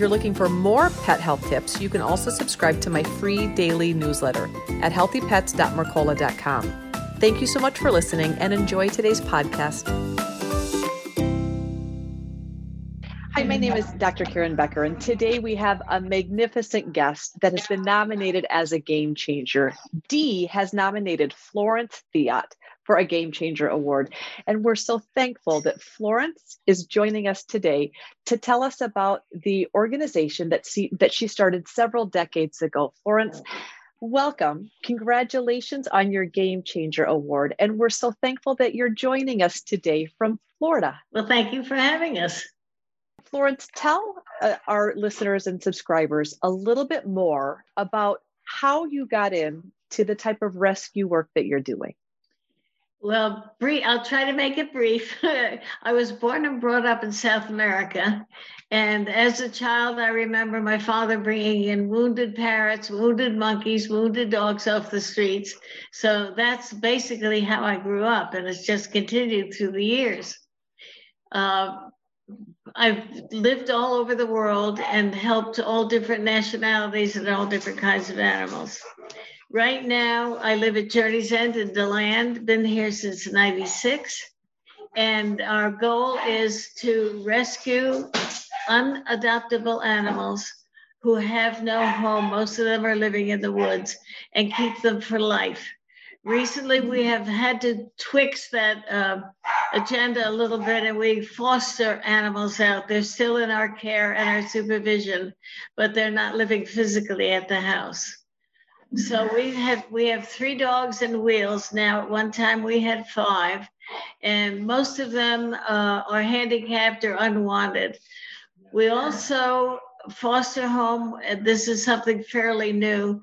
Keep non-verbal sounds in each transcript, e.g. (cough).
You're looking for more pet health tips, you can also subscribe to my free daily newsletter at healthypets.mercola.com. Thank you so much for listening and enjoy today's podcast. Hi, my name is Dr. Karen Becker, and today we have a magnificent guest that has been nominated as a game changer. Dee has nominated Florence Theot for a Game Changer Award. And we're so thankful that Florence is joining us today to tell us about the organization that, she, that she started several decades ago. Florence, welcome. Congratulations on your Game Changer Award. And we're so thankful that you're joining us today from Florida. Well, thank you for having us. Florence, tell uh, our listeners and subscribers a little bit more about how you got in to the type of rescue work that you're doing. Well, brief, I'll try to make it brief. (laughs) I was born and brought up in South America. And as a child, I remember my father bringing in wounded parrots, wounded monkeys, wounded dogs off the streets. So that's basically how I grew up. And it's just continued through the years. Uh, I've lived all over the world and helped all different nationalities and all different kinds of animals. Right now, I live at Journey's End in DeLand, been here since 96. And our goal is to rescue unadoptable animals who have no home. Most of them are living in the woods and keep them for life. Recently, we have had to twix that uh, agenda a little bit and we foster animals out. They're still in our care and our supervision, but they're not living physically at the house. So we have we have three dogs and wheels now. At one time we had five, and most of them uh, are handicapped or unwanted. We also foster home. And this is something fairly new.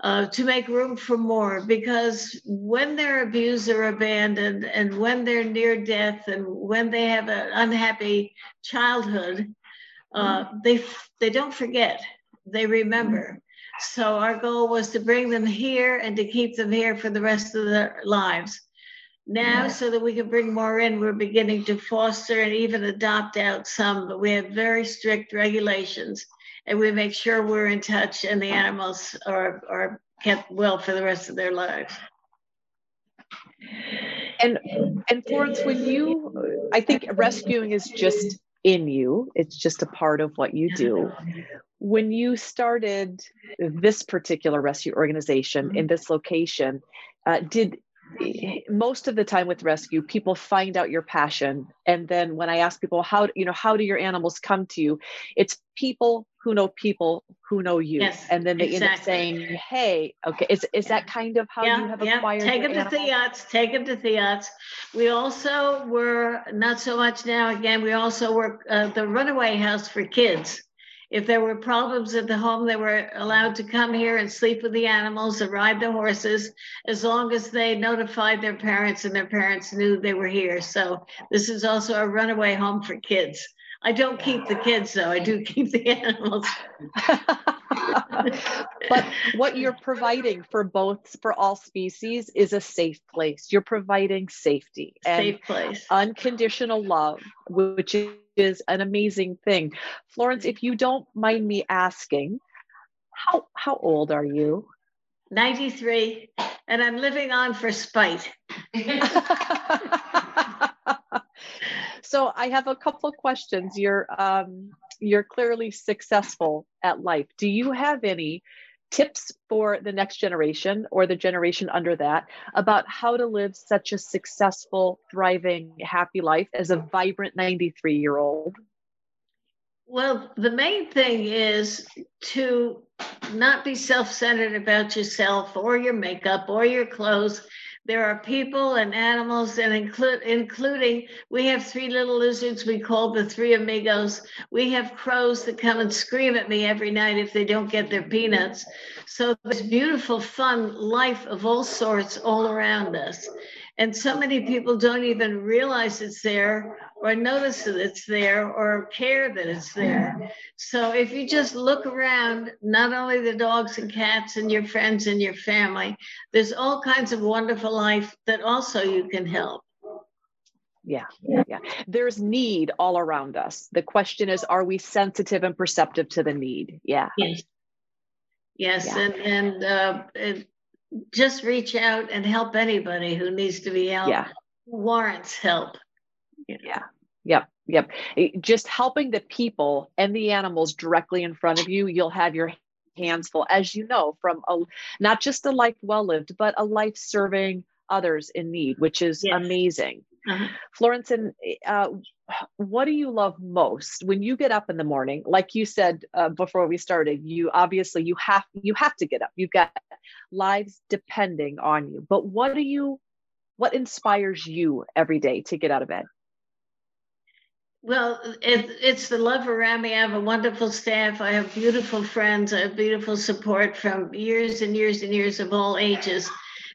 Uh, to make room for more because when they're abused or abandoned and when they're near death and when they have an unhappy childhood uh, they they don't forget they remember so our goal was to bring them here and to keep them here for the rest of their lives. Now, so that we can bring more in, we're beginning to foster and even adopt out some, but we have very strict regulations and we make sure we're in touch and the animals are, are kept well for the rest of their lives. And and Florence, when you I think rescuing is just in you. It's just a part of what you do when you started this particular rescue organization in mm-hmm. this location, uh, did most of the time with rescue people find out your passion and then when i ask people how you know how do your animals come to you it's people who know people who know you yes, and then they exactly. end up saying hey okay is, is that kind of how yeah, you have yeah. acquired take them to Theots take them to Theots we also were not so much now again we also work uh, the runaway house for kids if there were problems at the home, they were allowed to come here and sleep with the animals and ride the horses as long as they notified their parents and their parents knew they were here. So this is also a runaway home for kids. I don't keep the kids though. I do keep the (laughs) animals. (laughs) (laughs) but what you're providing for both for all species is a safe place. You're providing safety and safe place. unconditional love, which is an amazing thing. Florence, if you don't mind me asking, how how old are you? 93 and I'm living on for spite. (laughs) so I have a couple of questions. You're um, you're clearly successful at life. Do you have any tips for the next generation or the generation under that about how to live such a successful, thriving, happy life as a vibrant 93 year old? Well, the main thing is to not be self centered about yourself or your makeup or your clothes. There are people and animals and include including we have three little lizards we call the three amigos. We have crows that come and scream at me every night if they don't get their peanuts. So there's beautiful fun life of all sorts all around us and so many people don't even realize it's there or notice that it's there or care that it's there. So if you just look around, not only the dogs and cats and your friends and your family, there's all kinds of wonderful life that also you can help. Yeah, yeah. There's need all around us. The question is, are we sensitive and perceptive to the need? Yeah. Yes. Yes, yeah. and and, uh, just reach out and help anybody who needs to be helped. Yeah. Warrants help. Yeah. Yep. Yep. Just helping the people and the animals directly in front of you, you'll have your hands full, as you know, from a, not just a life well lived, but a life serving others in need, which is yes. amazing. Uh-huh. Florence, and uh, what do you love most when you get up in the morning? Like you said uh, before we started, you obviously you have you have to get up. You've got lives depending on you. But what do you what inspires you every day to get out of bed? Well, it, it's the love around me. I have a wonderful staff. I have beautiful friends. I have beautiful support from years and years and years of all ages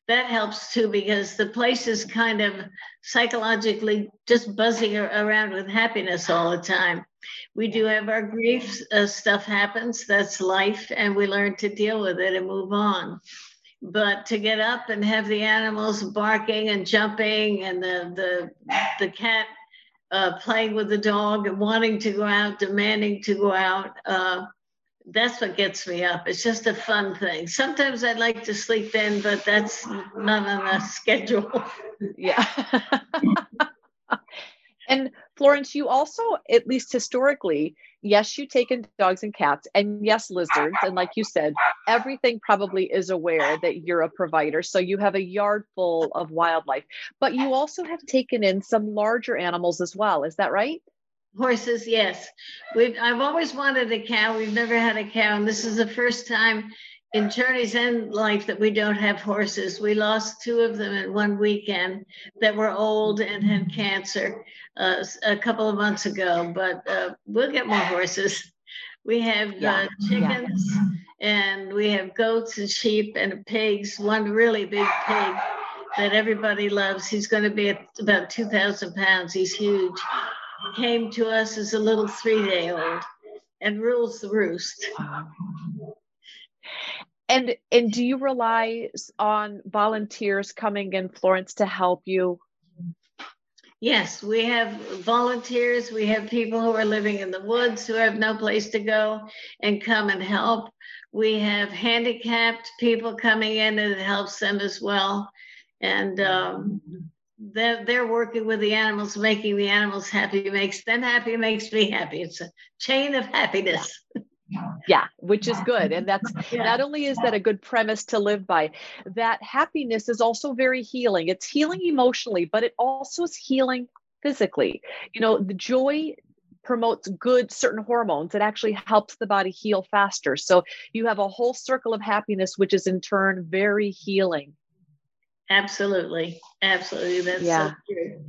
that helps too because the place is kind of psychologically just buzzing around with happiness all the time. We do have our grief uh, stuff happens, that's life, and we learn to deal with it and move on. But to get up and have the animals barking and jumping and the the the cat uh, playing with the dog and wanting to go out, demanding to go out, uh, that's what gets me up. It's just a fun thing. Sometimes I'd like to sleep in, but that's not on a schedule. (laughs) Yeah. (laughs) and Florence, you also, at least historically, yes, you take in dogs and cats, and yes, lizards. And like you said, everything probably is aware that you're a provider. So you have a yard full of wildlife, but you also have taken in some larger animals as well. Is that right? Horses, yes. We've, I've always wanted a cow. We've never had a cow. And this is the first time in Journey's End life that we don't have horses. We lost two of them in one weekend that were old and had cancer uh, a couple of months ago, but uh, we'll get more horses. We have yeah. uh, chickens yeah. and we have goats and sheep and pigs, one really big pig that everybody loves. He's going to be about 2,000 pounds. He's huge came to us as a little three day old and rules the roost. And and do you rely on volunteers coming in Florence to help you? Yes, we have volunteers. We have people who are living in the woods who have no place to go and come and help. We have handicapped people coming in and it helps them as well. And um, they're, they're working with the animals, making the animals happy, makes them happy, makes me happy. It's a chain of happiness. Yeah, which is good. And that's (laughs) yeah. not only is that a good premise to live by, that happiness is also very healing. It's healing emotionally, but it also is healing physically. You know, the joy promotes good certain hormones it actually helps the body heal faster so you have a whole circle of happiness which is in turn very healing Absolutely. Absolutely. That's yeah. so true.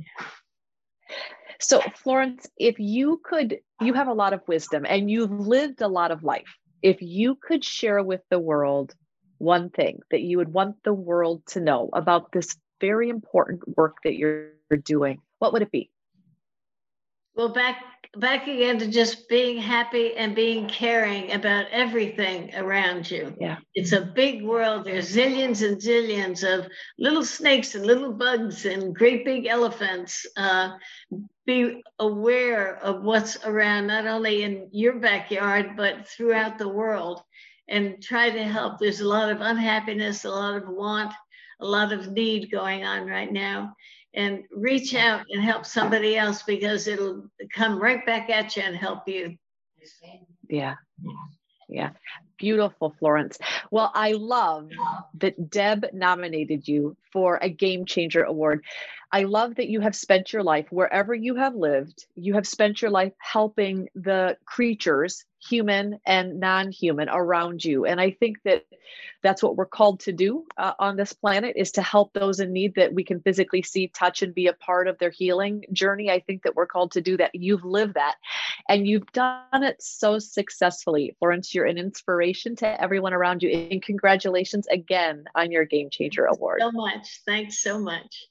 So, Florence, if you could, you have a lot of wisdom and you've lived a lot of life. If you could share with the world one thing that you would want the world to know about this very important work that you're doing, what would it be? Well, back back again to just being happy and being caring about everything around you. Yeah. It's a big world. There's zillions and zillions of little snakes and little bugs and great big elephants. Uh, be aware of what's around, not only in your backyard, but throughout the world, and try to help. There's a lot of unhappiness, a lot of want, a lot of need going on right now and reach out and help somebody else because it'll come right back at you and help you. Yeah. Yeah. Beautiful, Florence. Well, I love that Deb nominated you for a Game Changer Award. I love that you have spent your life wherever you have lived, you have spent your life helping the creatures human and non-human around you. And i think that that's what we're called to do uh, on this planet is to help those in need that we can physically see touch and be a part of their healing journey. I think that we're called to do that. You've lived that and you've done it so successfully florence. You're an inspiration to everyone around you and congratulations again on your game changer award. So much. Thanks so much